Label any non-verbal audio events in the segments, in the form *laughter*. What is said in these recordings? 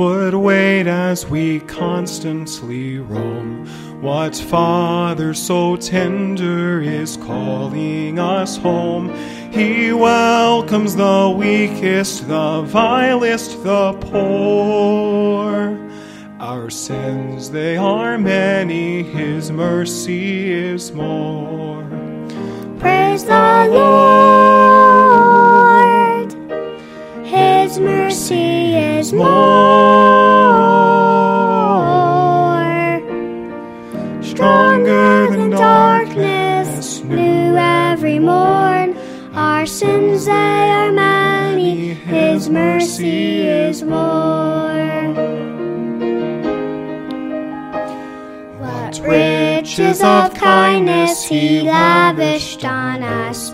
would wait as we constantly roam? What Father so tender is calling us home? He welcomes the weakest, the vilest, the poor. Our sins, they are many, His mercy is more. Praise the Lord, mercy is more. Stronger than darkness, new every morn. Our sins, they are many, his mercy is more. What riches of kindness he lavished on us.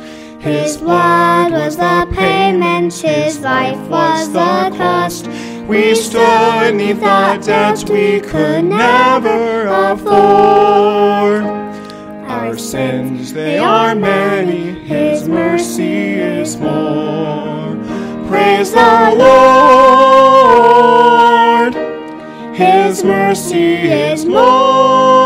His blood was the payment, his life was the cost. We stood neath the debts we could never afford. Our sins, they are many, His mercy is more. Praise the Lord, His mercy is more.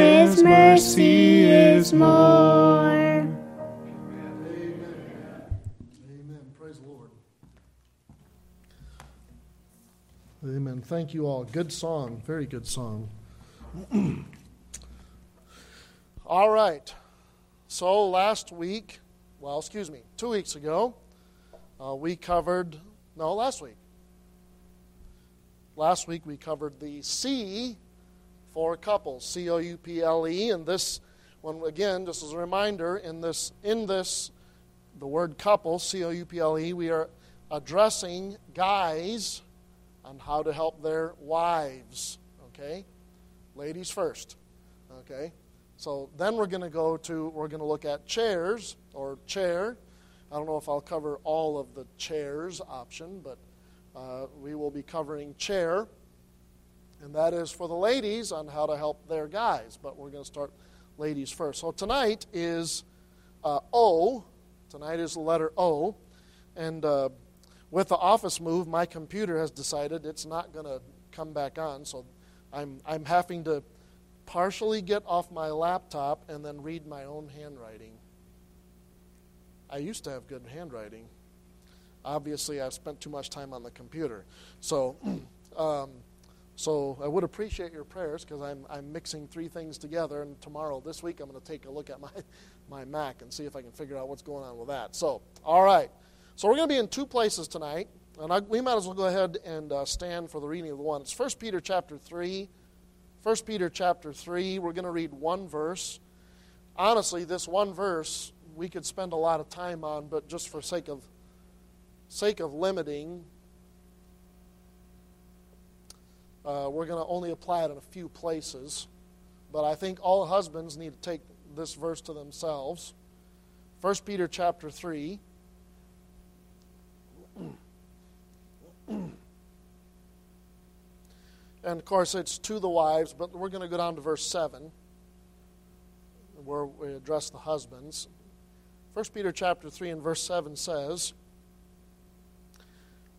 His mercy is more. Amen. Praise the Lord. Amen. Thank you all. Good song. Very good song. *clears throat* all right. So last week, well, excuse me, two weeks ago, uh, we covered, no, last week. Last week we covered the C for couples, C O U P L E, and this one again, just as a reminder, in this in this the word couple, C O U P L E, we are addressing guys on how to help their wives. Okay? Ladies first. Okay? So then we're going to go to, we're going to look at chairs or chair. I don't know if I'll cover all of the chairs option, but uh, we will be covering chair. And that is for the ladies on how to help their guys. But we're going to start ladies first. So tonight is uh, O. Tonight is the letter O. And uh, with the office move, my computer has decided it's not going to come back on. So I'm, I'm having to partially get off my laptop and then read my own handwriting. I used to have good handwriting. Obviously, I've spent too much time on the computer. So, *clears throat* um, so I would appreciate your prayers because I'm, I'm mixing three things together. And tomorrow, this week, I'm going to take a look at my, *laughs* my Mac and see if I can figure out what's going on with that. So, all right. So we're going to be in two places tonight. And I, we might as well go ahead and uh, stand for the reading of the one. It's 1 Peter chapter 3. 1 Peter chapter 3. We're going to read one verse. Honestly, this one verse we could spend a lot of time on, but just for sake of sake of limiting, uh, we're going to only apply it in a few places. But I think all husbands need to take this verse to themselves. 1 Peter chapter 3. And of course, it's to the wives, but we're going to go down to verse 7, where we address the husbands. 1 Peter chapter 3 and verse 7 says,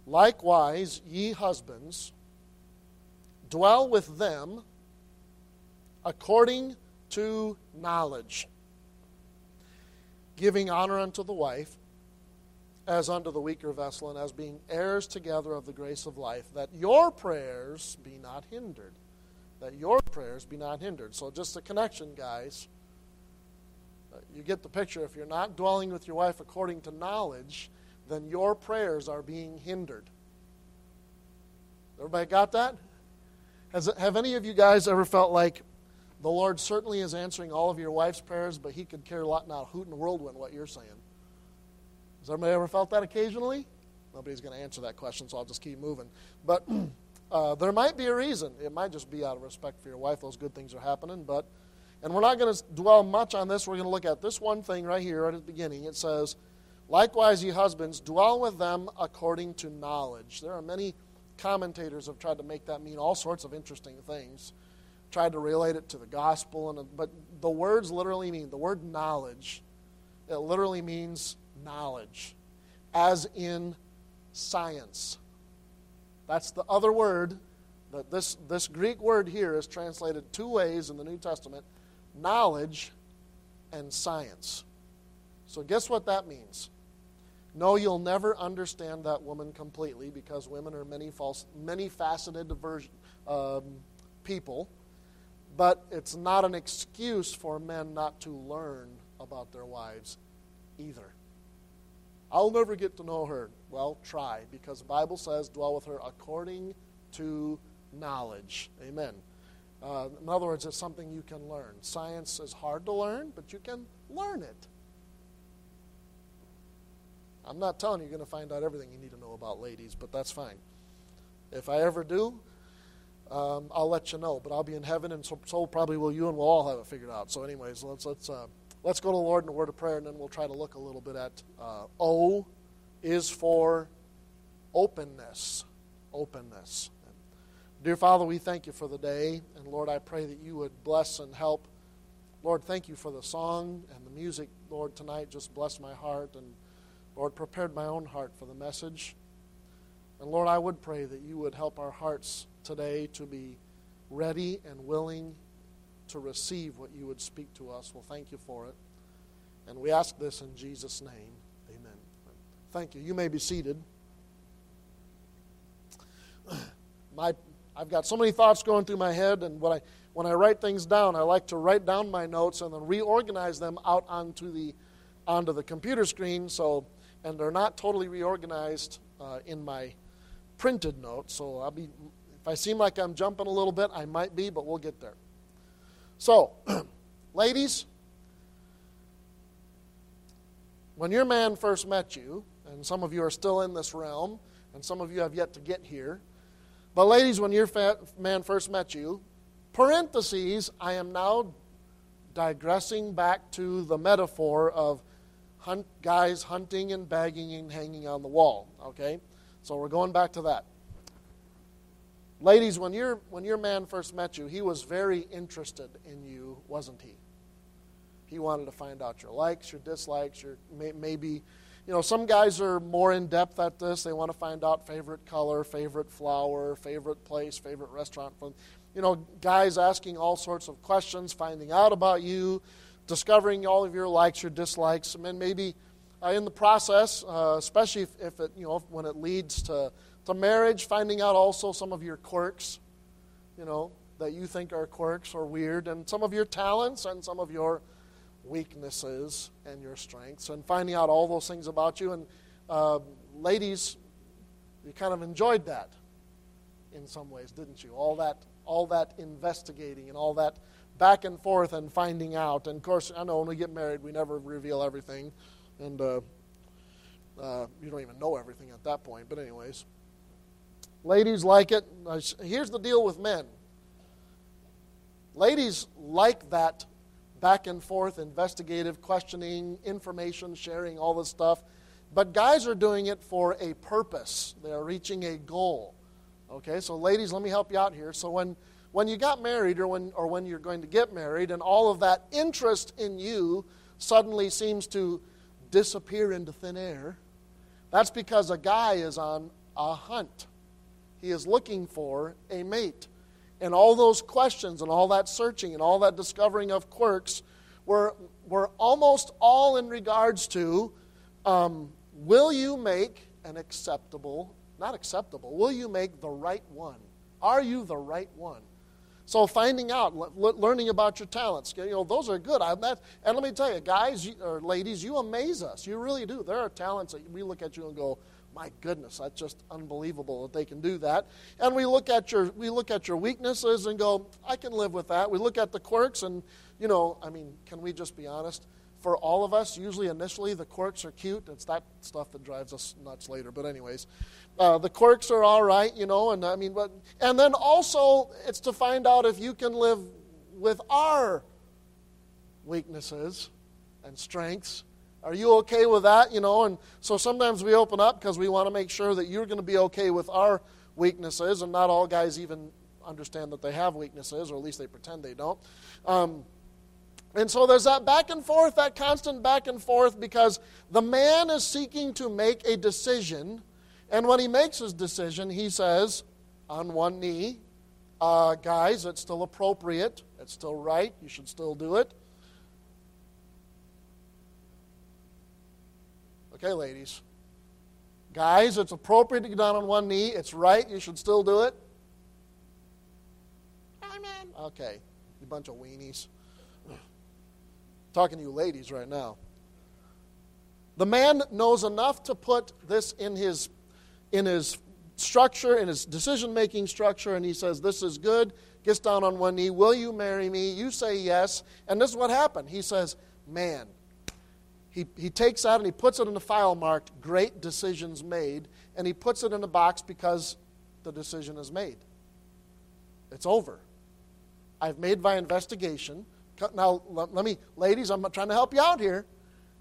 Likewise, ye husbands, dwell with them according to knowledge, giving honor unto the wife as unto the weaker vessel, and as being heirs together of the grace of life, that your prayers be not hindered. That your prayers be not hindered. So, just a connection, guys. Uh, you get the picture. If you're not dwelling with your wife according to knowledge, then your prayers are being hindered. Everybody got that? Has, have any of you guys ever felt like the Lord certainly is answering all of your wife's prayers, but he could care a lot not who in the world went what you're saying? Has everybody ever felt that occasionally? Nobody's going to answer that question, so I'll just keep moving. But *clears throat* uh, there might be a reason. It might just be out of respect for your wife. Those good things are happening. But, and we're not going to dwell much on this. We're going to look at this one thing right here at the beginning. It says, "Likewise, ye husbands, dwell with them according to knowledge." There are many commentators have tried to make that mean all sorts of interesting things. Tried to relate it to the gospel, and but the words literally mean the word knowledge. It literally means knowledge, as in science. That's the other word that this, this Greek word here is translated two ways in the New Testament knowledge and science. So, guess what that means? No, you'll never understand that woman completely because women are many, false, many faceted um, people. But it's not an excuse for men not to learn about their wives either. I'll never get to know her. Well, try, because the Bible says, dwell with her according to knowledge. Amen. Uh, in other words, it's something you can learn. Science is hard to learn, but you can learn it. I'm not telling you you're going to find out everything you need to know about ladies, but that's fine. If I ever do, um, I'll let you know. But I'll be in heaven, and so, so, probably will you, and we'll all have it figured out. So, anyways, let's let's. Uh, let's go to the Lord in a word of prayer, and then we'll try to look a little bit at uh, O is for openness. Openness. And dear Father, we thank you for the day, and Lord, I pray that you would bless and help. Lord, thank you for the song and the music, Lord, tonight. Just bless my heart, and Lord, prepared my own heart for the message. And Lord, I would pray that you would help our hearts today to be ready and willing to receive what you would speak to us. Well, thank you for it. And we ask this in Jesus' name. Amen. Thank you. You may be seated. *clears throat* My, I've got so many thoughts going through my head, and when I, when I write things down, I like to write down my notes and then reorganize them out onto the, onto the computer screen. So, and they're not totally reorganized uh, in my printed notes. So I'll be, if I seem like I'm jumping a little bit, I might be, but we'll get there. So, *clears throat* ladies, when your man first met you, and some of you are still in this realm, and some of you have yet to get here, but ladies, when your man first met you, parentheses, I am now digressing back to the metaphor of hunt, guys hunting and bagging and hanging on the wall. Okay? So we're going back to that. Ladies, when, your when your man first met you, he was very interested in you, wasn't he? He wanted to find out your likes, your dislikes, your may, maybe, you know, some guys are more in depth at this. They want to find out favorite color, favorite flower, favorite place, favorite restaurant. You know, guys asking all sorts of questions, finding out about you, discovering all of your likes, your dislikes, and then maybe uh, in the process, uh, especially if, if, it, you know, when it leads to to marriage, finding out also some of your quirks, you know, that you think are quirks or weird, and some of your talents and some of your weaknesses and your strengths, and finding out all those things about you. And uh, ladies, you kind of enjoyed that in some ways, didn't you? All that, all that investigating and all that back and forth and finding out. And of course, I know when we get married, we never reveal everything, and uh, uh, you don't even know everything at that point. But anyways. Ladies like it. Here's the deal with men ladies like that back and forth, investigative, questioning, information sharing, all this stuff. But guys are doing it for a purpose, they're reaching a goal. Okay, so ladies, let me help you out here. So when when you got married or when or when you're going to get married and all of that interest in you suddenly seems to disappear into thin air. That's because a guy is on a hunt. He is looking for a mate. And all those questions and all that searching and all that discovering of quirks were, were almost all in regards to um, will you make an acceptable, not acceptable, will you make the right one? Are you the right one? So finding out, learning about your talents, you know, those are good. I'm not, and let me tell you, guys or ladies, you amaze us. You really do. There are talents that we look at you and go, my goodness, that's just unbelievable that they can do that. And we look at your we look at your weaknesses and go, I can live with that. We look at the quirks and, you know, I mean, can we just be honest? For all of us, usually initially the quirks are cute. It's that stuff that drives us nuts later. But anyways, uh, the quirks are all right, you know, and I mean, but and then also it's to find out if you can live with our weaknesses and strengths. Are you okay with that? You know, and so sometimes we open up because we want to make sure that you're going to be okay with our weaknesses, and not all guys even understand that they have weaknesses, or at least they pretend they don't. Um, and so there's that back and forth, that constant back and forth, because the man is seeking to make a decision and when he makes his decision, he says, on one knee, uh, guys, it's still appropriate, it's still right, you should still do it. Okay, ladies. Guys, it's appropriate to get down on one knee, it's right, you should still do it. Amen. Okay, you bunch of weenies. Talking to you ladies right now. The man knows enough to put this in his in his structure, in his decision making structure, and he says, This is good. Gets down on one knee. Will you marry me? You say yes. And this is what happened. He says, Man. He, he takes that and he puts it in a file marked Great Decisions Made, and he puts it in a box because the decision is made. It's over. I've made my investigation. Now, let me, ladies, I'm trying to help you out here.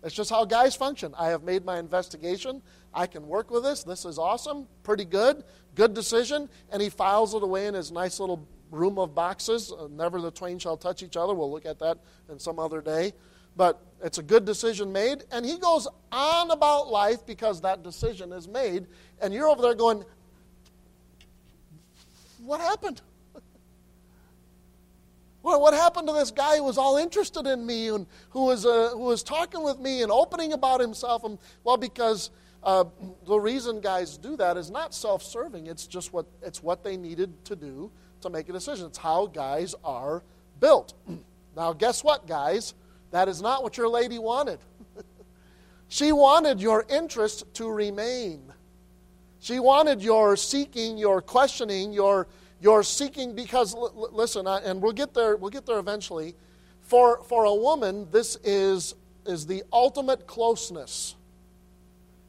That's just how guys function. I have made my investigation. I can work with this. This is awesome. Pretty good. Good decision. And he files it away in his nice little room of boxes. Uh, never the twain shall touch each other. We'll look at that in some other day. But it's a good decision made. And he goes on about life because that decision is made. And you're over there going, What happened? Well, what happened to this guy who was all interested in me and who was, uh, who was talking with me and opening about himself? And, well, because uh, the reason guys do that is not self serving, it's just what, it's what they needed to do to make a decision. It's how guys are built. *clears throat* now, guess what, guys? That is not what your lady wanted. *laughs* she wanted your interest to remain. She wanted your seeking, your questioning, your you're seeking because l- listen, I, and we'll get there. We'll get there eventually. For for a woman, this is is the ultimate closeness.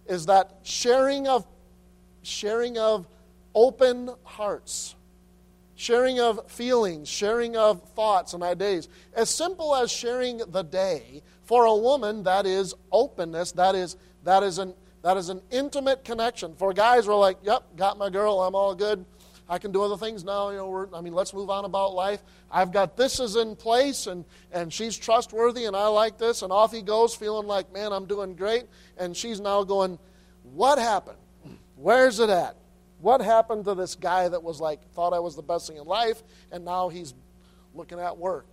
Is that sharing of sharing of open hearts, sharing of feelings, sharing of thoughts and ideas. As simple as sharing the day. For a woman, that is openness. That is that is an that is an intimate connection. For guys, we're like, "Yep, got my girl. I'm all good." I can do other things now. You know, I mean, let's move on about life. I've got this is in place, and, and she's trustworthy, and I like this. And off he goes, feeling like, man, I'm doing great. And she's now going, what happened? Where's it at? What happened to this guy that was like, thought I was the best thing in life, and now he's looking at work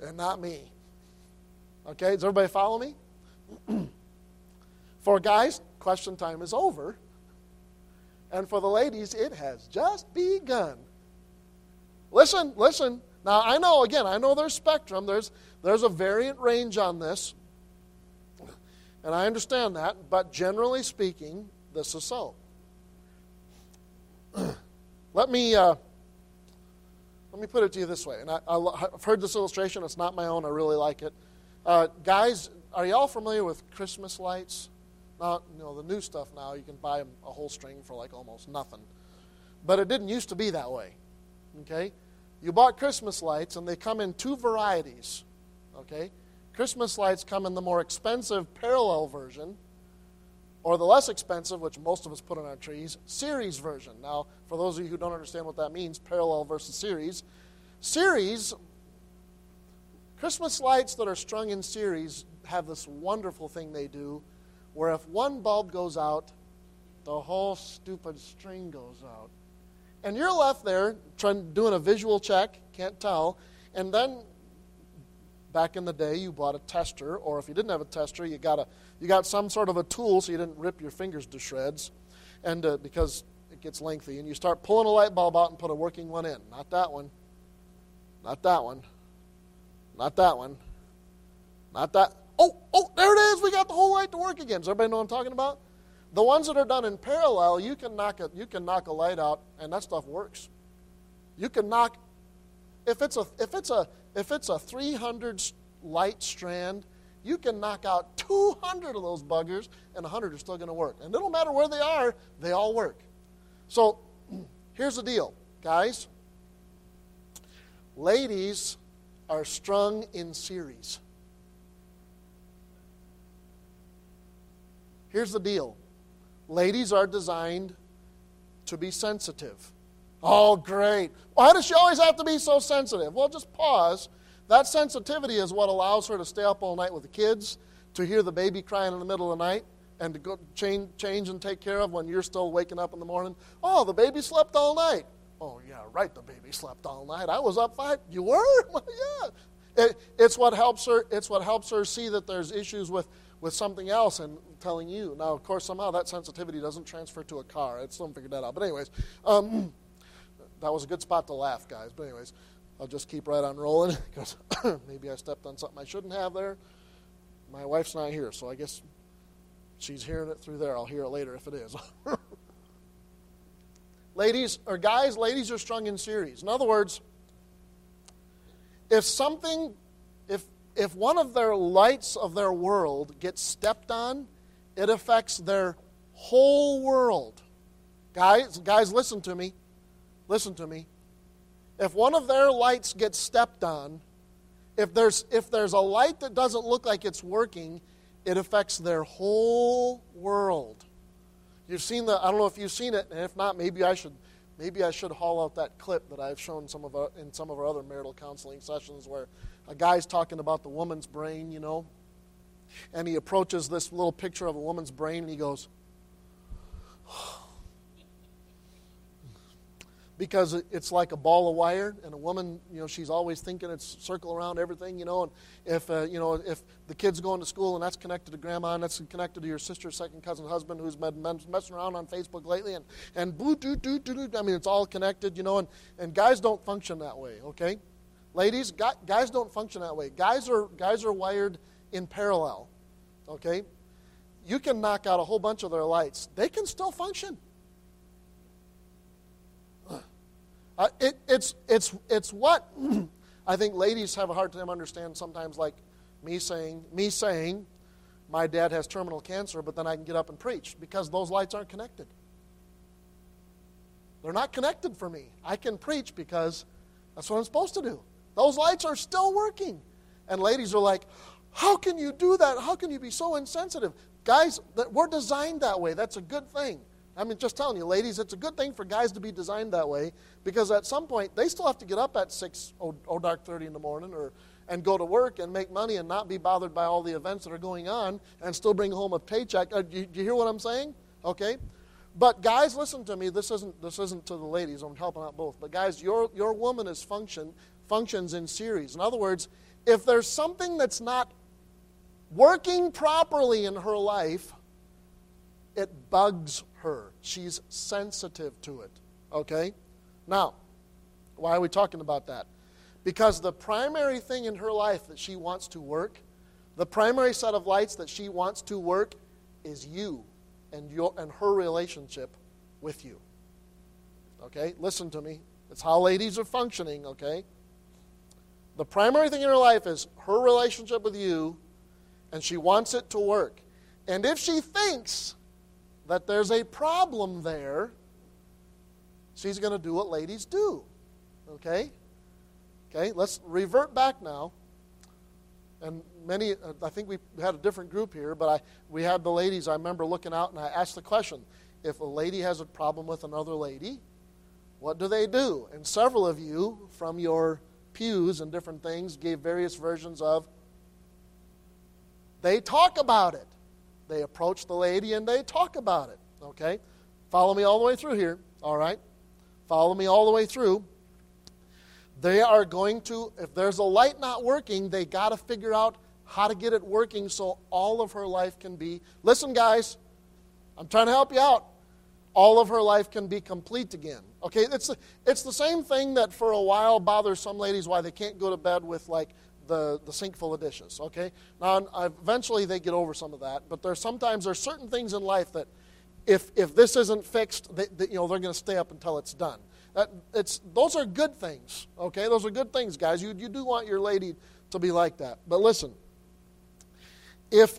and not me? Okay, does everybody follow me? *clears throat* For guys, question time is over. And for the ladies, it has just begun. Listen, listen. Now, I know, again, I know there's spectrum. There's, there's a variant range on this. And I understand that. But generally speaking, this is so. *clears throat* let me. Uh, let me put it to you this way, and I, have heard this illustration. It's not my own. I really like it. Uh, guys, are y'all familiar with Christmas lights? Now, you know, the new stuff now, you can buy a whole string for like almost nothing. But it didn't used to be that way. Okay? You bought Christmas lights, and they come in two varieties. Okay? Christmas lights come in the more expensive parallel version, or the less expensive, which most of us put on our trees, series version. Now, for those of you who don't understand what that means, parallel versus series, series, Christmas lights that are strung in series have this wonderful thing they do where if one bulb goes out, the whole stupid string goes out. And you're left there trying, doing a visual check, can't tell, and then back in the day you bought a tester, or if you didn't have a tester, you got, a, you got some sort of a tool so you didn't rip your fingers to shreds, and uh, because it gets lengthy, and you start pulling a light bulb out and put a working one in. Not that one. Not that one. Not that one. Not that. Oh, oh, there it is. We got the whole light to work again. Does everybody know what I'm talking about? The ones that are done in parallel, you can knock a, you can knock a light out, and that stuff works. You can knock if it's a if it's a if it's a 300 light strand, you can knock out 200 of those buggers, and 100 are still going to work. And it don't matter where they are; they all work. So, *clears throat* here's the deal, guys. Ladies are strung in series. Here's the deal ladies are designed to be sensitive. Oh, great. Why does she always have to be so sensitive? Well, just pause. That sensitivity is what allows her to stay up all night with the kids, to hear the baby crying in the middle of the night, and to go change, change and take care of when you're still waking up in the morning. Oh, the baby slept all night. Oh, yeah, right, the baby slept all night. I was up five. You were? *laughs* Yeah. It, it's, what helps her, it's what helps her see that there's issues with, with something else and telling you. Now, of course, somehow that sensitivity doesn't transfer to a car. I still figured that out. But, anyways, um, *clears throat* that was a good spot to laugh, guys. But, anyways, I'll just keep right on rolling *laughs* because *coughs* maybe I stepped on something I shouldn't have there. My wife's not here, so I guess she's hearing it through there. I'll hear it later if it is. *laughs* ladies, or guys, ladies are strung in series. In other words, if something, if, if one of their lights of their world gets stepped on, it affects their whole world. Guys, guys, listen to me. Listen to me. If one of their lights gets stepped on, if there's, if there's a light that doesn't look like it's working, it affects their whole world. You've seen the, I don't know if you've seen it, and if not, maybe I should, maybe I should haul out that clip that I've shown some of our, in some of our other marital counseling sessions where a guy's talking about the woman's brain, you know, and he approaches this little picture of a woman's brain and he goes, *sighs* because it's like a ball of wire and a woman you know she's always thinking it's circle around everything you know? And if uh, you know if the kid's going to school and that's connected to grandma and that's connected to your sister's second cousin husband who's been messing around on facebook lately and and boo doo, doo doo doo i mean it's all connected you know? And and guys don't function that way okay ladies guys don't function that way guys are guys are wired in parallel okay you can knock out a whole bunch of their lights they can still function Uh, it, it's, it's, it's what *clears throat* I think ladies have a hard time understanding sometimes, like me saying, me saying, my dad has terminal cancer, but then I can get up and preach because those lights aren't connected. They're not connected for me. I can preach because that's what I'm supposed to do. Those lights are still working. And ladies are like, how can you do that? How can you be so insensitive? Guys, we're designed that way. That's a good thing. I mean, just telling you, ladies, it's a good thing for guys to be designed that way because at some point they still have to get up at 6 or, or dark 30 in the morning or and go to work and make money and not be bothered by all the events that are going on and still bring home a paycheck. Uh, do, you, do you hear what I'm saying? Okay? But guys, listen to me. This isn't this isn't to the ladies. I'm helping out both. But guys, your your woman is function functions in series. In other words, if there's something that's not working properly in her life, it bugs her. She's sensitive to it. Okay? Now, why are we talking about that? Because the primary thing in her life that she wants to work, the primary set of lights that she wants to work is you and your and her relationship with you. Okay? Listen to me. It's how ladies are functioning, okay? The primary thing in her life is her relationship with you, and she wants it to work. And if she thinks that there's a problem there, she's going to do what ladies do. Okay? Okay, let's revert back now. And many, I think we had a different group here, but I, we had the ladies. I remember looking out and I asked the question if a lady has a problem with another lady, what do they do? And several of you from your pews and different things gave various versions of they talk about it. They approach the lady and they talk about it. Okay? Follow me all the way through here. All right? Follow me all the way through. They are going to, if there's a light not working, they got to figure out how to get it working so all of her life can be. Listen, guys, I'm trying to help you out. All of her life can be complete again. Okay, it's, it's the same thing that for a while bothers some ladies why they can't go to bed with like the, the sink full of dishes. Okay, now eventually they get over some of that, but there's sometimes there's certain things in life that if if this isn't fixed, they, they, you know they're going to stay up until it's done. That, it's those are good things. Okay, those are good things, guys. You you do want your lady to be like that, but listen, if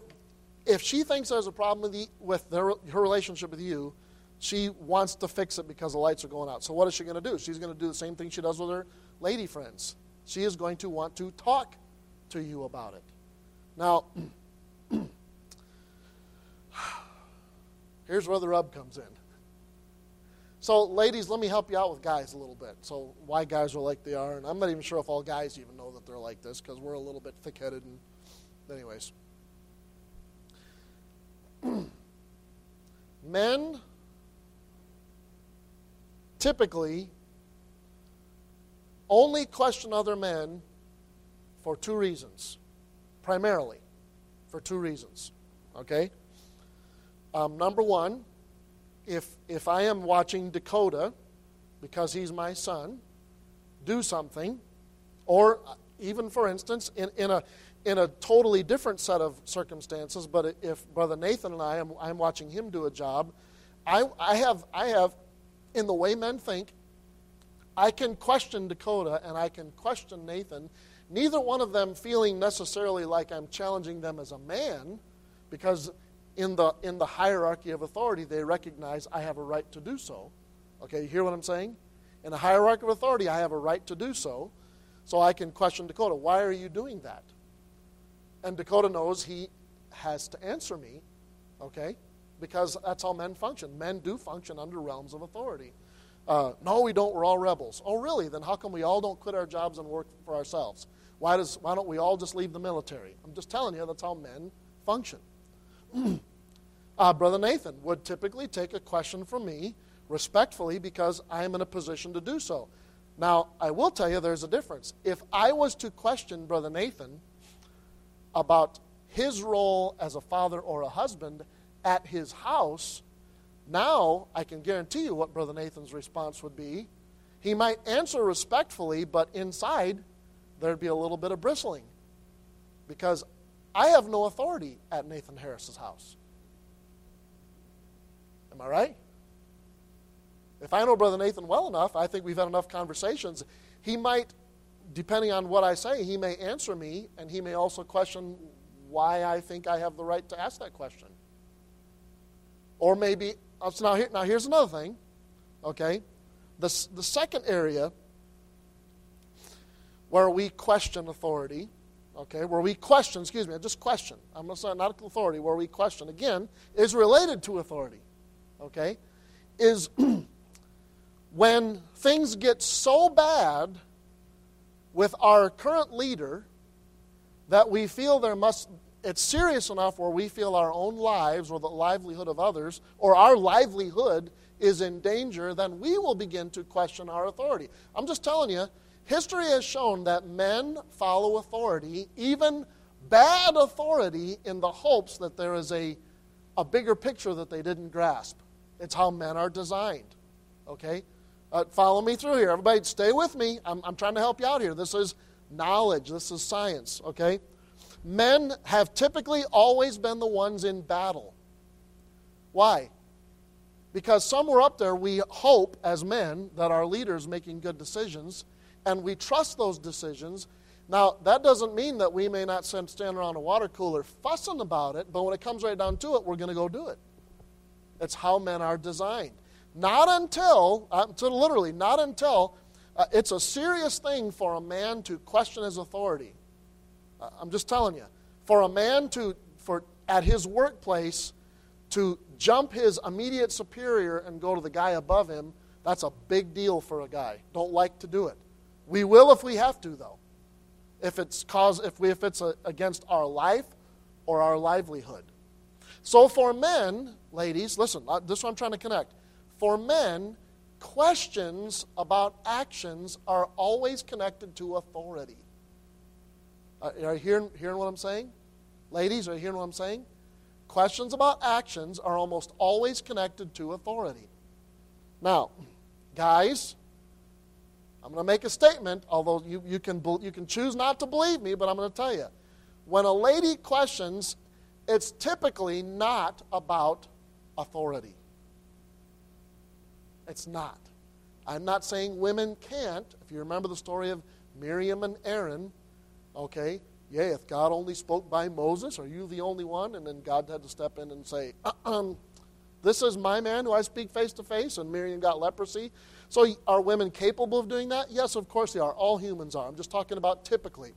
if she thinks there's a problem with, the, with their, her relationship with you, she wants to fix it because the lights are going out. So what is she going to do? She's going to do the same thing she does with her lady friends. She is going to want to talk to you about it. Now, *clears throat* here's where the rub comes in. So, ladies, let me help you out with guys a little bit. So, why guys are like they are, and I'm not even sure if all guys even know that they're like this because we're a little bit thick-headed. And, anyways, *clears throat* men typically only question other men for two reasons, primarily for two reasons. Okay? Um, number one, if, if I am watching Dakota, because he's my son, do something, or even for instance, in, in, a, in a totally different set of circumstances, but if Brother Nathan and I, am I'm watching him do a job, I, I, have, I have, in the way men think, I can question Dakota and I can question Nathan, neither one of them feeling necessarily like I'm challenging them as a man, because in the, in the hierarchy of authority, they recognize I have a right to do so. Okay, you hear what I'm saying? In a hierarchy of authority, I have a right to do so. So I can question Dakota, why are you doing that? And Dakota knows he has to answer me, okay? Because that's how men function. Men do function under realms of authority. Uh, no, we don't. We're all rebels. Oh, really? Then how come we all don't quit our jobs and work for ourselves? Why, does, why don't we all just leave the military? I'm just telling you, that's how men function. *clears throat* uh, Brother Nathan would typically take a question from me respectfully because I am in a position to do so. Now, I will tell you there's a difference. If I was to question Brother Nathan about his role as a father or a husband at his house, now, I can guarantee you what Brother Nathan's response would be. He might answer respectfully, but inside, there'd be a little bit of bristling. Because I have no authority at Nathan Harris's house. Am I right? If I know Brother Nathan well enough, I think we've had enough conversations. He might, depending on what I say, he may answer me, and he may also question why I think I have the right to ask that question. Or maybe uh, now, here, now here's another thing. Okay? The, the second area where we question authority, okay, where we question, excuse me, just question, I'm not saying not authority, where we question, again, is related to authority, okay, is *clears throat* when things get so bad with our current leader that we feel there must it's serious enough where we feel our own lives or the livelihood of others or our livelihood is in danger, then we will begin to question our authority. I'm just telling you, history has shown that men follow authority, even bad authority, in the hopes that there is a, a bigger picture that they didn't grasp. It's how men are designed. Okay? Uh, follow me through here. Everybody, stay with me. I'm, I'm trying to help you out here. This is knowledge, this is science. Okay? Men have typically always been the ones in battle. Why? Because somewhere up there, we hope as men that our leaders making good decisions, and we trust those decisions. Now, that doesn't mean that we may not stand around a water cooler fussing about it, but when it comes right down to it, we're going to go do it. It's how men are designed. Not until, uh, literally, not until uh, it's a serious thing for a man to question his authority I'm just telling you, for a man to, for at his workplace, to jump his immediate superior and go to the guy above him, that's a big deal for a guy. Don't like to do it. We will if we have to, though. If it's cause, if, we, if it's a, against our life or our livelihood. So for men, ladies, listen, this is what I'm trying to connect. For men, questions about actions are always connected to authority. Uh, are you hearing, hearing what I'm saying? Ladies, are you hearing what I'm saying? Questions about actions are almost always connected to authority. Now, guys, I'm going to make a statement, although you, you, can, you can choose not to believe me, but I'm going to tell you. When a lady questions, it's typically not about authority. It's not. I'm not saying women can't. If you remember the story of Miriam and Aaron, okay, yeah, if God only spoke by Moses, are you the only one? And then God had to step in and say, um, This is my man who I speak face to face, and Miriam got leprosy. So are women capable of doing that? Yes, of course they are. All humans are. I'm just talking about typically.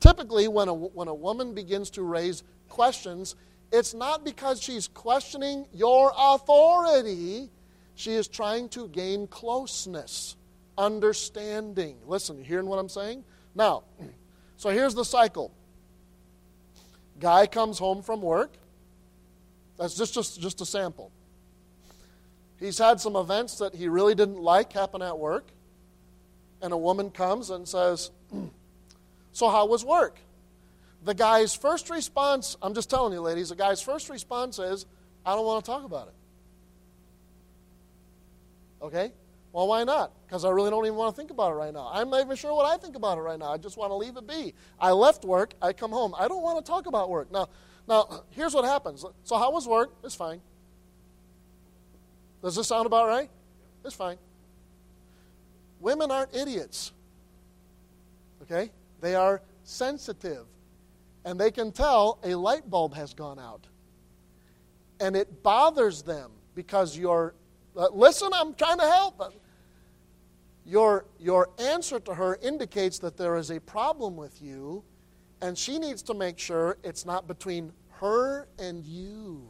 Typically, when a, when a woman begins to raise questions, it's not because she's questioning your authority. She is trying to gain closeness, understanding. Listen, you hearing what I'm saying? Now, so here's the cycle. Guy comes home from work. That's just, just, just a sample. He's had some events that he really didn't like happen at work. And a woman comes and says, *clears throat* So, how was work? The guy's first response, I'm just telling you, ladies, the guy's first response is, I don't want to talk about it. Okay? Well, why not? Because I really don't even want to think about it right now. I'm not even sure what I think about it right now. I just want to leave it be. I left work. I come home. I don't want to talk about work. Now, now here's what happens. So, how was work? It's fine. Does this sound about right? It's fine. Women aren't idiots. Okay? They are sensitive. And they can tell a light bulb has gone out. And it bothers them because you're, uh, listen, I'm trying to help. Your, your answer to her indicates that there is a problem with you, and she needs to make sure it's not between her and you,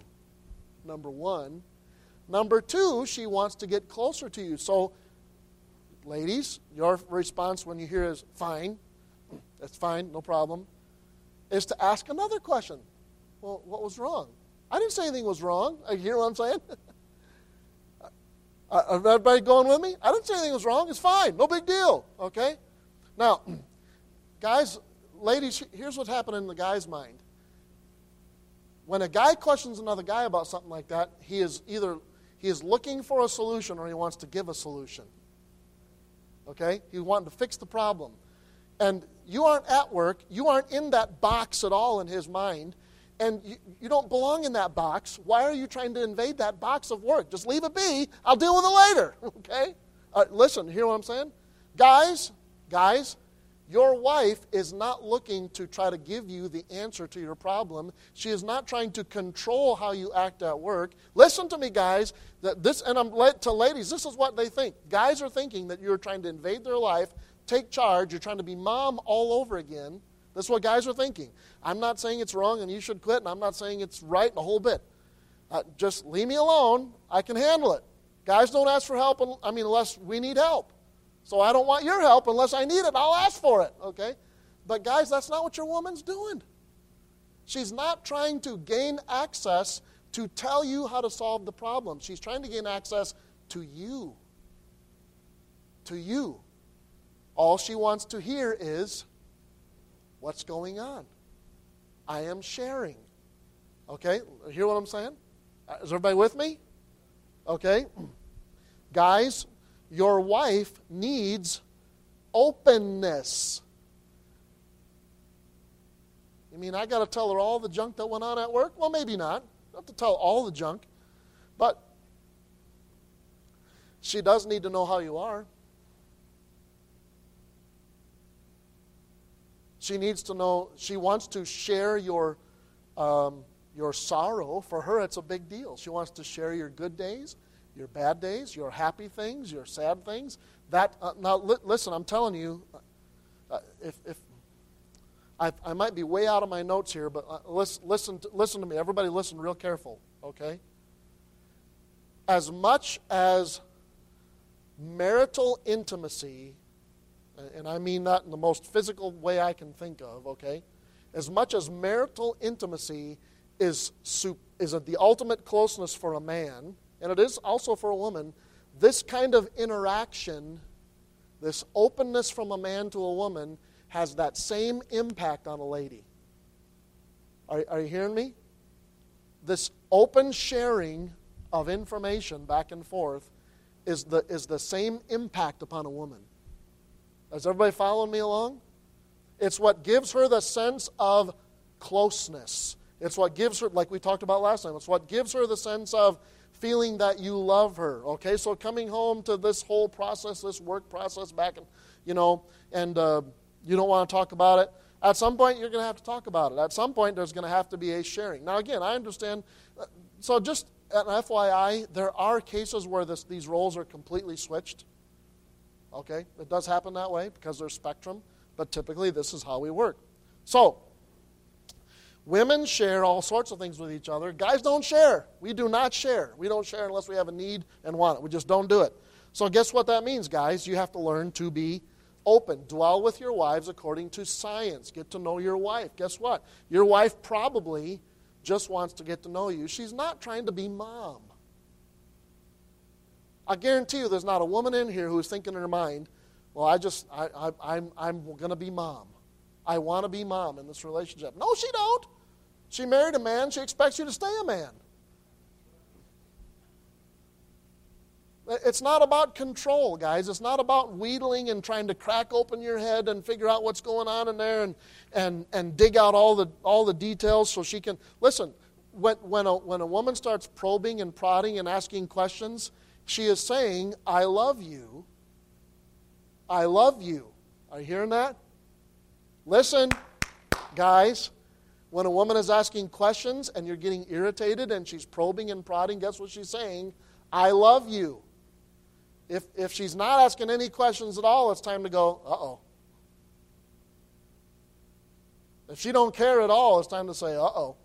number one. Number two, she wants to get closer to you. So, ladies, your response when you hear is fine, that's fine, no problem, is to ask another question. Well, what was wrong? I didn't say anything was wrong. You hear what I'm saying? *laughs* Everybody going with me? I didn't say anything was wrong. It's fine. No big deal. Okay? Now, *clears throat* guys, ladies, here's what's happening in the guy's mind. When a guy questions another guy about something like that, he is either he is looking for a solution or he wants to give a solution. Okay? He's wanting to fix the problem. And you aren't at work, you aren't in that box at all in his mind and you, you, don't belong in that box, why are you trying to invade that box of work? Just leave it be. I'll deal with it later. *laughs* Okay? Uh, listen, hear what I'm saying? Guys, guys, your wife is not looking to try to give you the answer to your problem. She is not trying to control how you act at work. Listen to me, guys. That this, and I'm to ladies. This is what they think. Guys are thinking that you're trying to invade their life, take charge. You're trying to be mom all over again. That's what guys are thinking. I'm not saying it's wrong and you should quit, and I'm not saying it's right a whole bit. Uh, just leave me alone. I can handle it. Guys don't ask for help, I mean, unless we need help. So I don't want your help unless I need it. I'll ask for it, okay? But guys, that's not what your woman's doing. She's not trying to gain access to tell you how to solve the problem. She's trying to gain access to you. To you. All she wants to hear is, What's going on? I am sharing. Okay? Hear what I'm saying? Uh, is everybody with me? Okay? *clears throat* Guys, your wife needs openness. You mean I got to tell her all the junk that went on at work? Well, maybe not. Not to tell all the junk. But she does need to know how you are. She needs to know, she wants to share your, um, your sorrow. For her, it's a big deal. She wants to share your good days, your bad days, your happy things, your sad things. That, uh, now, li- listen, I'm telling you, uh, if, if I, I might be way out of my notes here, but uh, listen, listen, to, listen to me. Everybody, listen real careful, okay? As much as marital intimacy and I mean that in the most physical way I can think of, okay? as much as marital intimacy is, is the ultimate closeness for a man, and it is also for a woman, this kind of interaction, this openness from a man to a woman, has that same impact on a lady. Are, are you hearing me? This open sharing of information back and forth is the, is the same impact upon a woman. Is everybody following me along? It's what gives her the sense of closeness. It's what gives her, like we talked about last time, it's what gives her the sense of feeling that you love her. Okay, so coming home to this whole process, this work process back and, you know, and uh, you don't want to talk about it. At some point, you're going to have to talk about it. At some point, there's going to have to be a sharing. Now, again, I understand. Uh, so, just an FYI, there are cases where this, these roles are completely switched. Okay, it does happen that way because there's spectrum, but typically this is how we work. So, women share all sorts of things with each other. Guys don't share. We do not share. We don't share unless we have a need and want it. We just don't do it. So, guess what that means, guys? You have to learn to be open. Dwell with your wives according to science. Get to know your wife. Guess what? Your wife probably just wants to get to know you. She's not trying to be mom. I guarantee you there's not a woman in here who's thinking in her mind, well, I just, I, I, I'm, I'm going to be mom. I want to be mom in this relationship. No, she don't. She married a man. She expects you to stay a man. It's not about control, guys. It's not about wheedling and trying to crack open your head and figure out what's going on in there and, and, and dig out all the, all the details so she can. Listen, when, when, a, when a woman starts probing and prodding and asking questions, she is saying, I love you. I love you. Are you hearing that? Listen, guys. When a woman is asking questions and you're getting irritated and she's probing and prodding, guess what she's saying? I love you. If, if she's not asking any questions at all, it's time to go, uh oh. If she don't care at all, it's time to say, uh oh.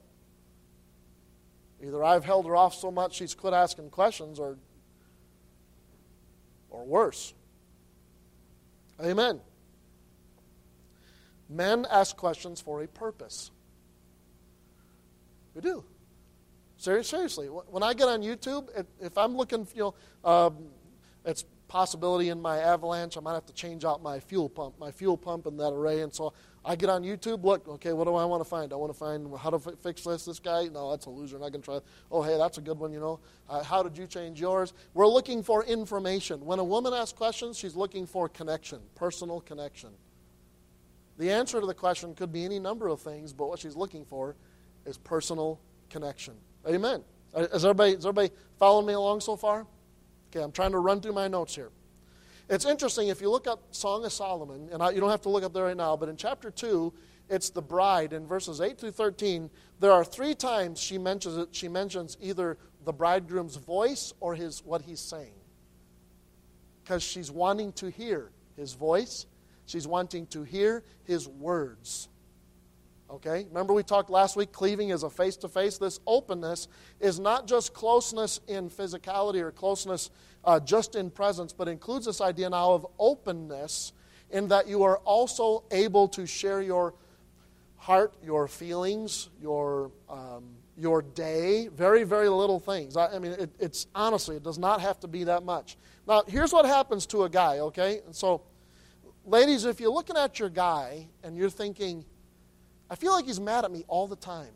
Either I've held her off so much she's quit asking questions, or, or worse. Amen. Men ask questions for a purpose. We do. Seriously, Seriously, when I get on YouTube, if I'm looking, you know, um, it's possibility in my avalanche. I might have to change out my fuel pump, my fuel pump in that array. And so I get on YouTube, look, okay, what do I want to find? I want to find how to fix this. This guy, no, that's a loser. Not going to try. Oh, hey, that's a good one. You know, uh, how did you change yours? We're looking for information. When a woman asks questions, she's looking for connection, personal connection. The answer to the question could be any number of things, but what she's looking for is personal connection. Amen. Is everybody, is everybody following me along so far? Okay, I'm trying to run through my notes here. It's interesting if you look up Song of Solomon, and I, you don't have to look up there right now, but in chapter 2, it's the bride in verses 8 through 13. There are three times she mentions it, she mentions either the bridegroom's voice or his what he's saying. Because she's wanting to hear his voice, she's wanting to hear his words. Okay? Remember, we talked last week cleaving is a face to face. This openness is not just closeness in physicality or closeness uh, just in presence, but includes this idea now of openness in that you are also able to share your heart, your feelings, your, um, your day, very, very little things. I, I mean, it, it's honestly, it does not have to be that much. Now, here's what happens to a guy, okay? And so, ladies, if you're looking at your guy and you're thinking, I feel like he's mad at me all the time.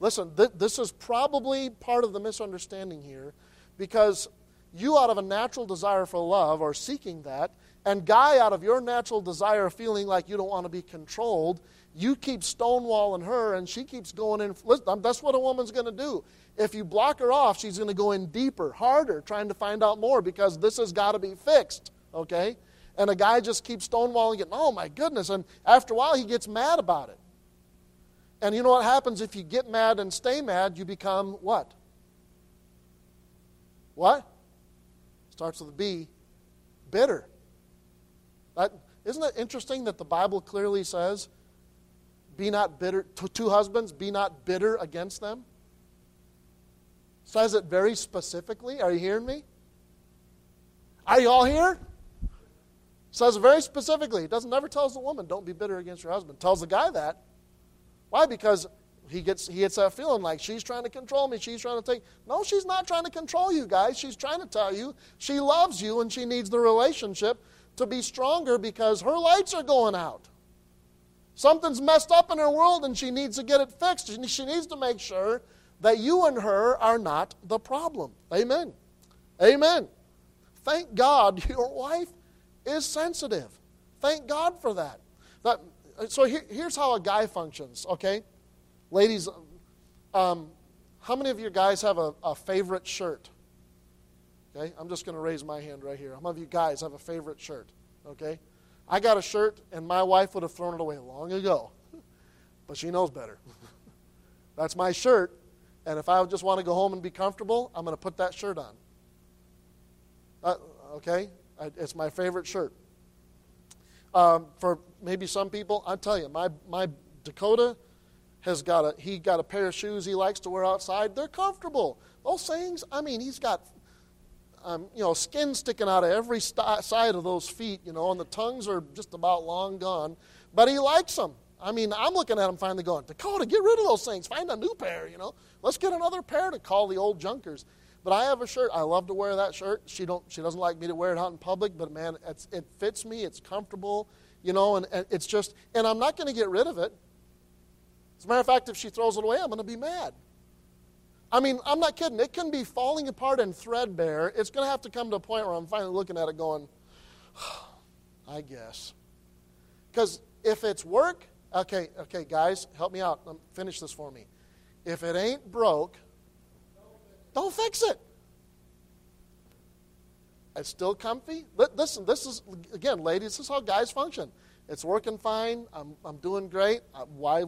Listen, th- this is probably part of the misunderstanding here because you, out of a natural desire for love, are seeking that, and Guy, out of your natural desire, feeling like you don't want to be controlled, you keep stonewalling her, and she keeps going in. Listen, that's what a woman's going to do. If you block her off, she's going to go in deeper, harder, trying to find out more because this has got to be fixed, okay? And a guy just keeps stonewalling it. Oh my goodness. And after a while, he gets mad about it. And you know what happens if you get mad and stay mad? You become what? What? Starts with a B. Bitter. That, isn't it interesting that the Bible clearly says, be not bitter, to two husbands, be not bitter against them? Says it very specifically. Are you hearing me? Are you all here? Says very specifically, it doesn't never tells the woman, don't be bitter against your husband. Tells the guy that. Why? Because he gets he gets that feeling like she's trying to control me. She's trying to take. No, she's not trying to control you guys. She's trying to tell you she loves you and she needs the relationship to be stronger because her lights are going out. Something's messed up in her world and she needs to get it fixed. She needs to make sure that you and her are not the problem. Amen. Amen. Thank God *laughs* your wife is sensitive. Thank God for that. that so here, here's how a guy functions, okay? Ladies, um, how many of you guys have a, a favorite shirt? Okay, I'm just going to raise my hand right here. How many of you guys have a favorite shirt? Okay, I got a shirt, and my wife would have thrown it away long ago, *laughs* but she knows better. *laughs* That's my shirt, and if I just want to go home and be comfortable, I'm going to put that shirt on. Uh, okay, it's my favorite shirt. Um, for maybe some people, I tell you, my my Dakota has got a he got a pair of shoes he likes to wear outside. They're comfortable. Those things, I mean, he's got um, you know skin sticking out of every st- side of those feet, you know, and the tongues are just about long gone. But he likes them. I mean, I'm looking at him finally going, Dakota, get rid of those things. Find a new pair, you know. Let's get another pair to call the old junkers. But I have a shirt. I love to wear that shirt. She don't. She doesn't like me to wear it out in public. But man, it fits me. It's comfortable, you know. And, and it's just. And I'm not going to get rid of it. As a matter of fact, if she throws it away, I'm going to be mad. I mean, I'm not kidding. It can be falling apart and threadbare. It's going to have to come to a point where I'm finally looking at it going, *sighs* I guess. Because if it's work, okay, okay, guys, help me out. Finish this for me. If it ain't broke, don't fix it. It's still comfy. Listen, this is, again, ladies, this is how guys function. It's working fine. I'm, I'm doing great. Why,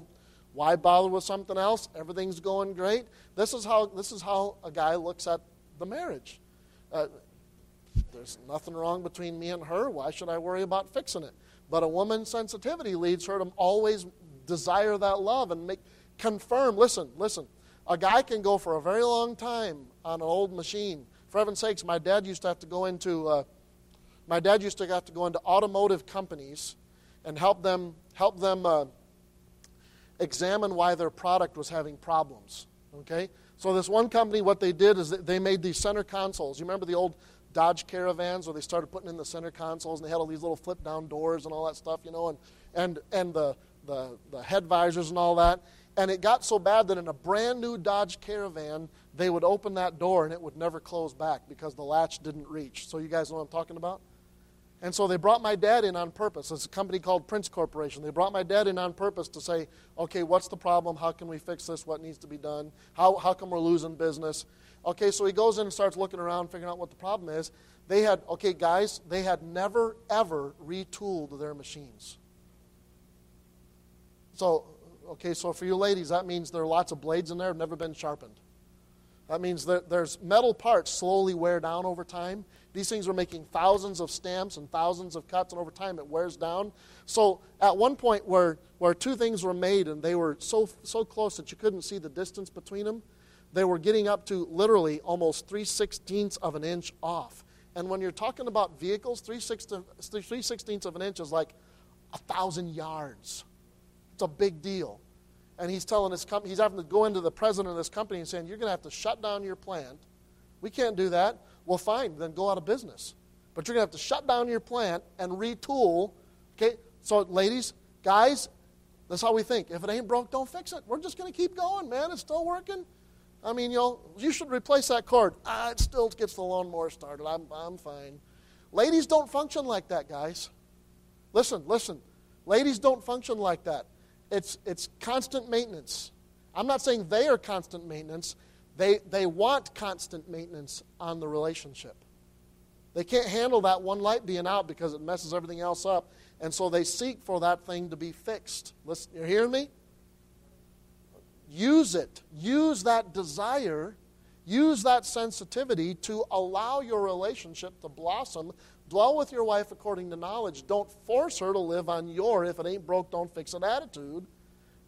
why bother with something else? Everything's going great. This is how, this is how a guy looks at the marriage. Uh, there's nothing wrong between me and her. Why should I worry about fixing it? But a woman's sensitivity leads her to always desire that love and make confirm. Listen, listen. A guy can go for a very long time on an old machine. For heaven's sakes, my dad used to have to go into uh, my dad used to have to go into automotive companies and help them help them uh, examine why their product was having problems. Okay? So, this one company, what they did is they made these center consoles. You remember the old Dodge Caravans where they started putting in the center consoles and they had all these little flip down doors and all that stuff, you know, and, and, and the, the, the head visors and all that. And it got so bad that in a brand new Dodge Caravan, they would open that door and it would never close back because the latch didn't reach. So, you guys know what I'm talking about? And so they brought my dad in on purpose. It's a company called Prince Corporation. They brought my dad in on purpose to say, okay, what's the problem? How can we fix this? What needs to be done? How, how come we're losing business? Okay, so he goes in and starts looking around, figuring out what the problem is. They had, okay, guys, they had never, ever retooled their machines. So, okay, so for you ladies, that means there are lots of blades in there, have never been sharpened. That means that there's metal parts slowly wear down over time, these things were making thousands of stamps and thousands of cuts, and over time it wears down. So at one point where, where two things were made and they were so, so close that you couldn't see the distance between them, they were getting up to literally almost 3 sixteenths of an inch off. And when you're talking about vehicles, 3 sixteenths of an inch is like a thousand yards. It's a big deal. And he's telling his company, he's having to go into the president of this company and saying, You're going to have to shut down your plant. We can't do that. Well, fine, then go out of business. But you're going to have to shut down your plant and retool. Okay? So, ladies, guys, that's how we think. If it ain't broke, don't fix it. We're just going to keep going, man. It's still working. I mean, you you should replace that cord. Ah, it still gets the lawnmower started. I'm, I'm fine. Ladies don't function like that, guys. Listen, listen. Ladies don't function like that. It's, it's constant maintenance. I'm not saying they are constant maintenance. They, they want constant maintenance on the relationship. They can't handle that one light being out because it messes everything else up. And so they seek for that thing to be fixed. Listen, you're hearing me? Use it. Use that desire. Use that sensitivity to allow your relationship to blossom. Dwell with your wife according to knowledge. Don't force her to live on your if it ain't broke, don't fix it attitude.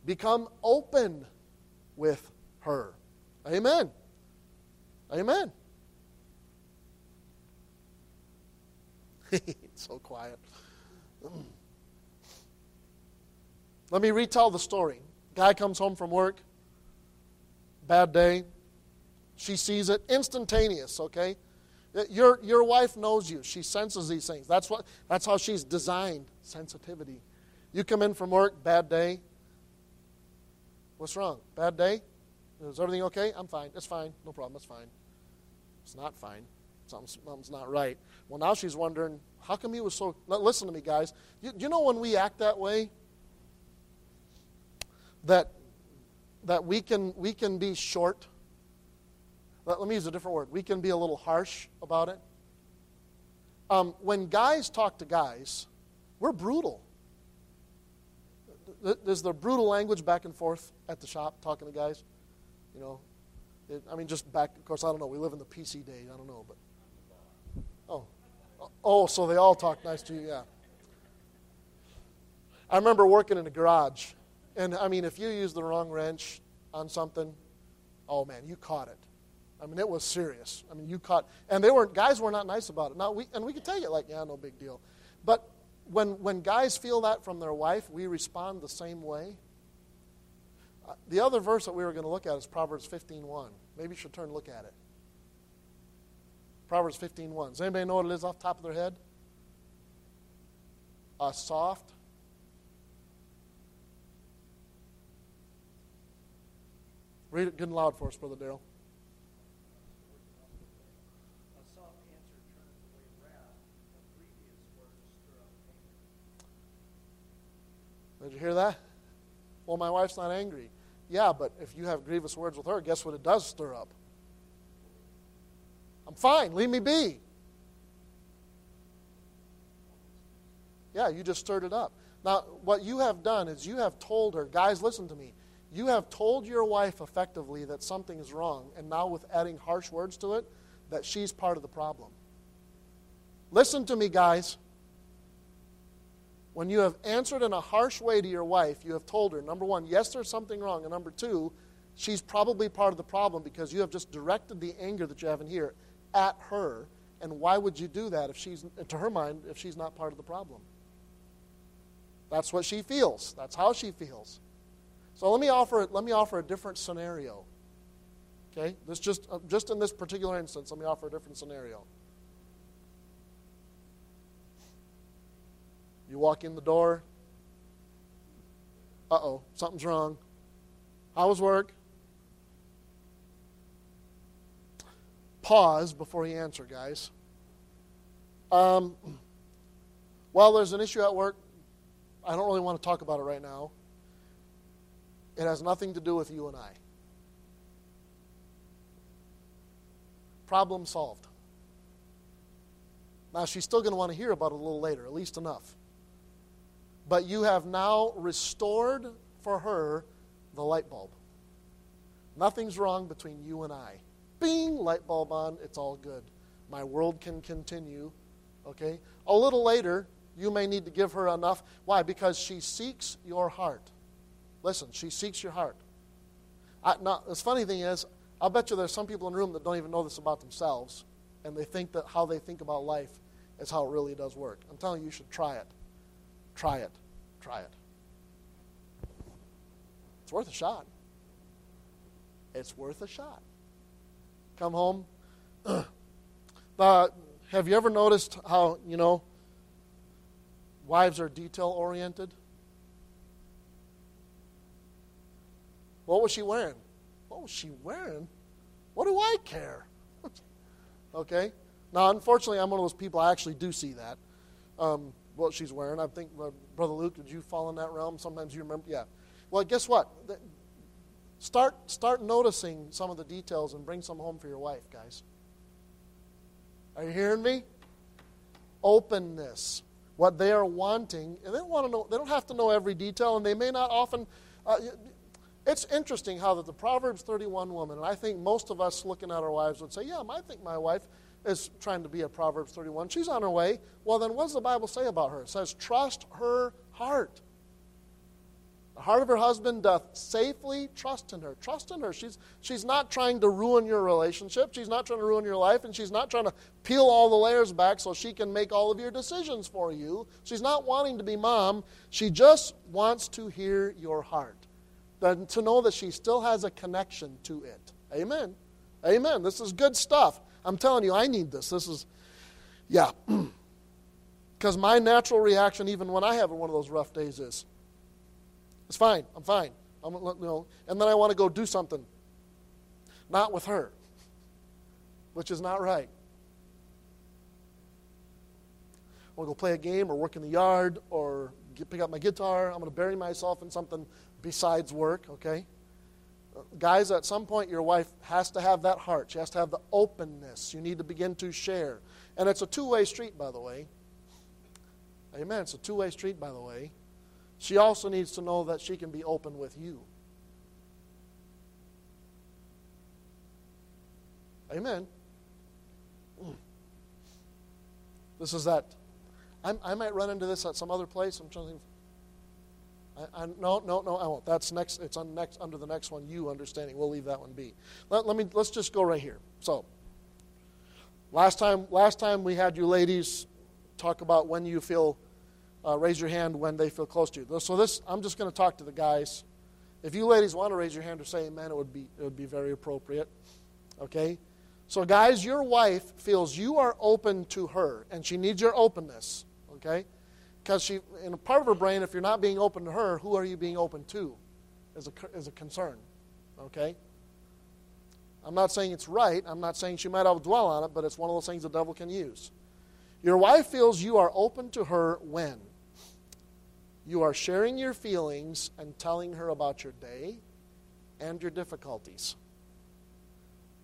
Become open with her. Amen. Amen. *laughs* so quiet. *clears throat* Let me retell the story. Guy comes home from work, bad day. She sees it instantaneous, okay? Your, your wife knows you. She senses these things. That's, what, that's how she's designed sensitivity. You come in from work, bad day. What's wrong? Bad day? Is everything okay? I'm fine. It's fine. No problem. It's fine. It's not fine. Something's, something's not right. Well, now she's wondering, how come he was so. Listen to me, guys. You, you know when we act that way? That, that we, can, we can be short. Let, let me use a different word. We can be a little harsh about it. Um, when guys talk to guys, we're brutal. There's the brutal language back and forth at the shop talking to guys. You know, it, I mean, just back, of course, I don't know. We live in the PC days. I don't know, but. Oh. Oh, so they all talk nice to you, yeah. I remember working in a garage. And I mean, if you use the wrong wrench on something, oh man, you caught it. I mean, it was serious. I mean, you caught, and they weren't, guys were not nice about it. Now, we, and we could tell you, like, yeah, no big deal. But when, when guys feel that from their wife, we respond the same way. Uh, the other verse that we were going to look at is Proverbs 15.1. Maybe you should turn and look at it. Proverbs 15.1. Does anybody know what it is off the top of their head? A soft. Read it good and loud for us, Brother Darrell. Did you hear that? Well, my wife's not angry. Yeah, but if you have grievous words with her, guess what it does stir up? I'm fine. Leave me be. Yeah, you just stirred it up. Now, what you have done is you have told her, guys, listen to me. You have told your wife effectively that something is wrong, and now with adding harsh words to it, that she's part of the problem. Listen to me, guys. When you have answered in a harsh way to your wife, you have told her, number one, yes, there's something wrong, and number two, she's probably part of the problem because you have just directed the anger that you have in here at her. And why would you do that if she's, to her mind, if she's not part of the problem? That's what she feels. That's how she feels. So let me offer, let me offer a different scenario. Okay? This just, uh, just in this particular instance, let me offer a different scenario. You walk in the door. Uh oh, something's wrong. How was work? Pause before you answer, guys. Um, well, there's an issue at work. I don't really want to talk about it right now. It has nothing to do with you and I. Problem solved. Now, she's still going to want to hear about it a little later, at least enough but you have now restored for her the light bulb. Nothing's wrong between you and I. Bing, light bulb on, it's all good. My world can continue. Okay? A little later, you may need to give her enough. Why? Because she seeks your heart. Listen, she seeks your heart. I, now, the funny thing is, I'll bet you there's some people in the room that don't even know this about themselves, and they think that how they think about life is how it really does work. I'm telling you, you should try it. Try it. Try it. It's worth a shot. It's worth a shot. Come home. *clears throat* uh, have you ever noticed how, you know, wives are detail oriented? What was she wearing? What was she wearing? What do I care? *laughs* okay? Now, unfortunately, I'm one of those people, I actually do see that. Um, what she's wearing. I think, uh, Brother Luke, did you fall in that realm? Sometimes you remember. Yeah. Well, guess what? Start, start noticing some of the details and bring some home for your wife, guys. Are you hearing me? Openness. What they are wanting, and they don't want to know. They don't have to know every detail, and they may not often. Uh, it's interesting how that the Proverbs 31 woman, and I think most of us looking at our wives would say, "Yeah, I think my wife is trying to be a Proverbs 31. She's on her way. Well, then what does the Bible say about her? It says, trust her heart. The heart of her husband doth safely trust in her. Trust in her. She's, she's not trying to ruin your relationship. She's not trying to ruin your life, and she's not trying to peel all the layers back so she can make all of your decisions for you. She's not wanting to be mom. She just wants to hear your heart. then to know that she still has a connection to it. Amen. Amen. This is good stuff. I'm telling you, I need this. This is, yeah. *clears throat* Because my natural reaction, even when I have one of those rough days, is, it's fine. I'm fine. I'm, you know, and then I want to go do something. Not with her, which is not right. I want to go play a game or work in the yard or get, pick up my guitar. I'm going to bury myself in something besides work, okay? Guys, at some point, your wife has to have that heart. She has to have the openness. You need to begin to share. And it's a two way street, by the way. Amen. It's a two way street, by the way. She also needs to know that she can be open with you. Amen. This is that. I'm, i might run into this at some other place. I'm trying to think. I, I, no, no, no, I won't. That's next. It's on next under the next one. You understanding. We'll leave that one be. Let, let me. Let's just go right here. So, last time, last time we had you ladies talk about when you feel. Uh, raise your hand when they feel close to you. So this, I'm just going to talk to the guys. If you ladies want to raise your hand or say amen, it would be it would be very appropriate. Okay. So guys, your wife feels you are open to her, and she needs your openness. Okay because she, in a part of her brain, if you're not being open to her, who are you being open to? Is a, is a concern. Okay? I'm not saying it's right. I'm not saying she might have dwell on it, but it's one of those things the devil can use. Your wife feels you are open to her when you are sharing your feelings and telling her about your day and your difficulties.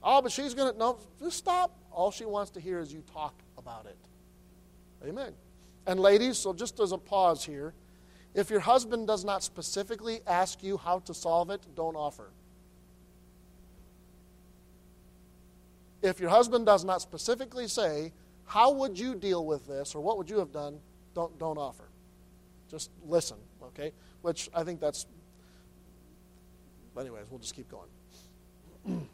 Oh, but she's going to, no, just stop. All she wants to hear is you talk about it. Amen. And ladies, so just as a pause here, if your husband does not specifically ask you how to solve it, don't offer. If your husband does not specifically say, how would you deal with this or what would you have done, don't, don't offer. Just listen, okay? Which I think that's, anyways, we'll just keep going. *clears throat*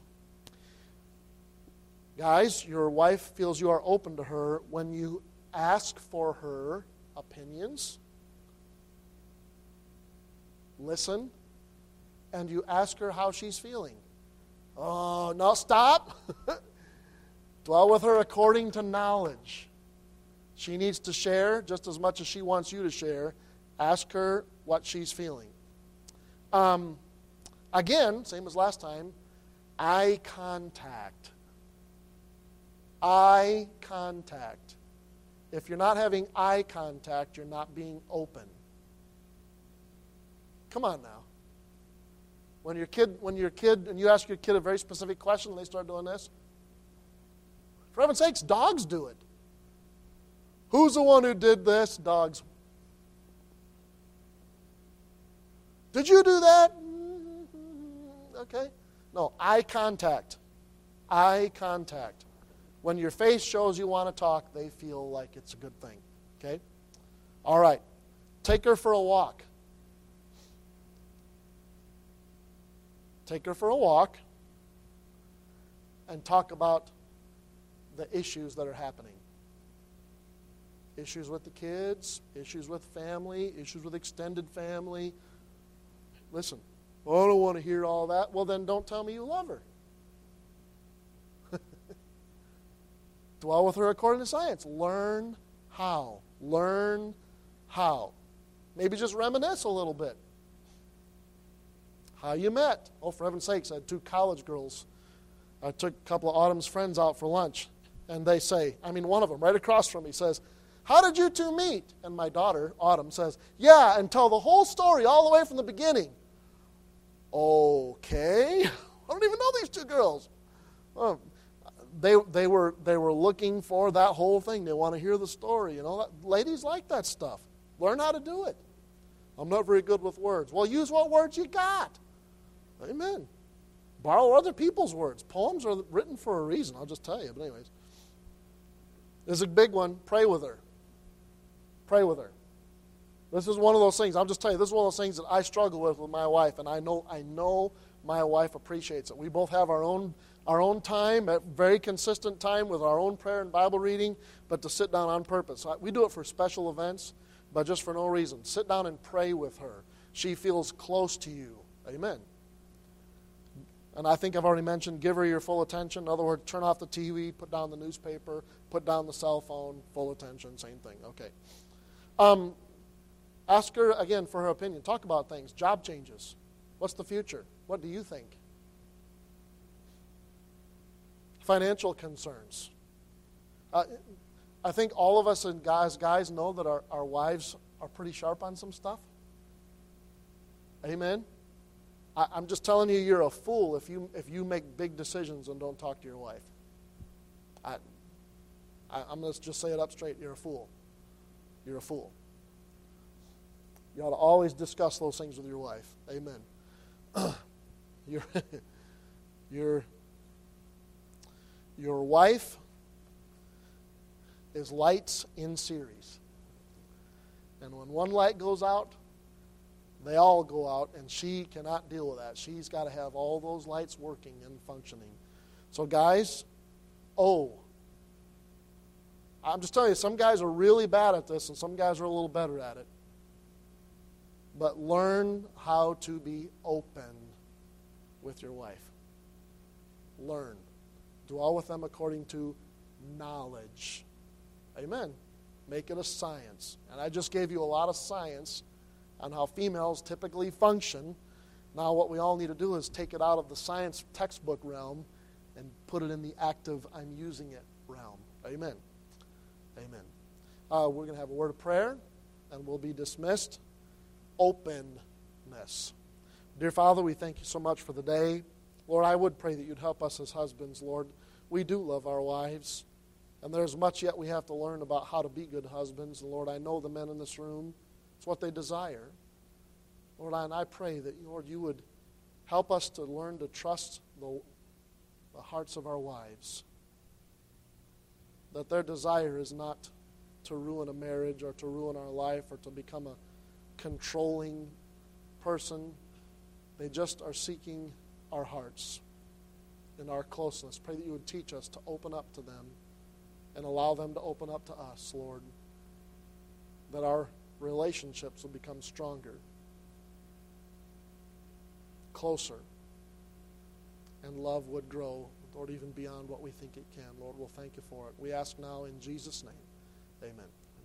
Guys, your wife feels you are open to her when you ask for her opinions, listen, and you ask her how she's feeling. Oh, no, stop. *laughs* Dwell with her according to knowledge. She needs to share just as much as she wants you to share. Ask her what she's feeling. Um, again, same as last time, eye contact. Eye contact. If you're not having eye contact, you're not being open. Come on now. When your kid, when your kid, and you ask your kid a very specific question, and they start doing this. For heaven's sakes, dogs do it. Who's the one who did this? Dogs. Did you do that? Mm-hmm. Okay. No, eye contact. Eye contact. When your face shows you want to talk, they feel like it's a good thing. Okay? All right. Take her for a walk. Take her for a walk and talk about the issues that are happening. Issues with the kids, issues with family, issues with extended family. Listen, oh, I don't want to hear all that. Well, then don't tell me you love her. Dwell with her according to science. Learn how. Learn how. Maybe just reminisce a little bit. How you met. Oh, for heaven's sakes, I had two college girls. I took a couple of Autumn's friends out for lunch, and they say, I mean, one of them right across from me says, How did you two meet? And my daughter, Autumn, says, Yeah, and tell the whole story all the way from the beginning. Okay. *laughs* I don't even know these two girls. Oh, they, they, were, they were looking for that whole thing. They want to hear the story. You know, ladies like that stuff. Learn how to do it. I'm not very good with words. Well, use what words you got. Amen. Borrow other people's words. Poems are written for a reason. I'll just tell you. But anyways, this is a big one. Pray with her. Pray with her. This is one of those things. I'll just tell you. This is one of those things that I struggle with with my wife, and I know I know my wife appreciates it. We both have our own our own time, a very consistent time with our own prayer and Bible reading, but to sit down on purpose. We do it for special events, but just for no reason. Sit down and pray with her. She feels close to you. Amen. And I think I've already mentioned give her your full attention. In other words, turn off the TV, put down the newspaper, put down the cell phone, full attention, same thing. Okay. Um, ask her again for her opinion. Talk about things, job changes. What's the future? What do you think? Financial concerns. Uh, I think all of us and guys, guys know that our, our wives are pretty sharp on some stuff. Amen. I, I'm just telling you, you're a fool if you if you make big decisions and don't talk to your wife. I, I I'm to just say it up straight. You're a fool. You're a fool. You ought to always discuss those things with your wife. Amen. *clears throat* your, your, *laughs* your wife is lights in series. And when one light goes out, they all go out, and she cannot deal with that. She's got to have all those lights working and functioning. So, guys, oh, I'm just telling you, some guys are really bad at this, and some guys are a little better at it. But learn how to be open with your wife. Learn. Dwell with them according to knowledge. Amen. Make it a science. And I just gave you a lot of science on how females typically function. Now, what we all need to do is take it out of the science textbook realm and put it in the active, I'm using it realm. Amen. Amen. Uh, we're going to have a word of prayer and we'll be dismissed. Openness. Dear Father, we thank you so much for the day. Lord, I would pray that you'd help us as husbands, Lord. We do love our wives. And there's much yet we have to learn about how to be good husbands. And Lord, I know the men in this room, it's what they desire. Lord, and I pray that, Lord, you would help us to learn to trust the, the hearts of our wives. That their desire is not to ruin a marriage or to ruin our life or to become a controlling person. They just are seeking our hearts and our closeness. Pray that you would teach us to open up to them and allow them to open up to us, Lord. That our relationships will become stronger, closer, and love would grow, Lord, even beyond what we think it can. Lord, we'll thank you for it. We ask now in Jesus' name. Amen.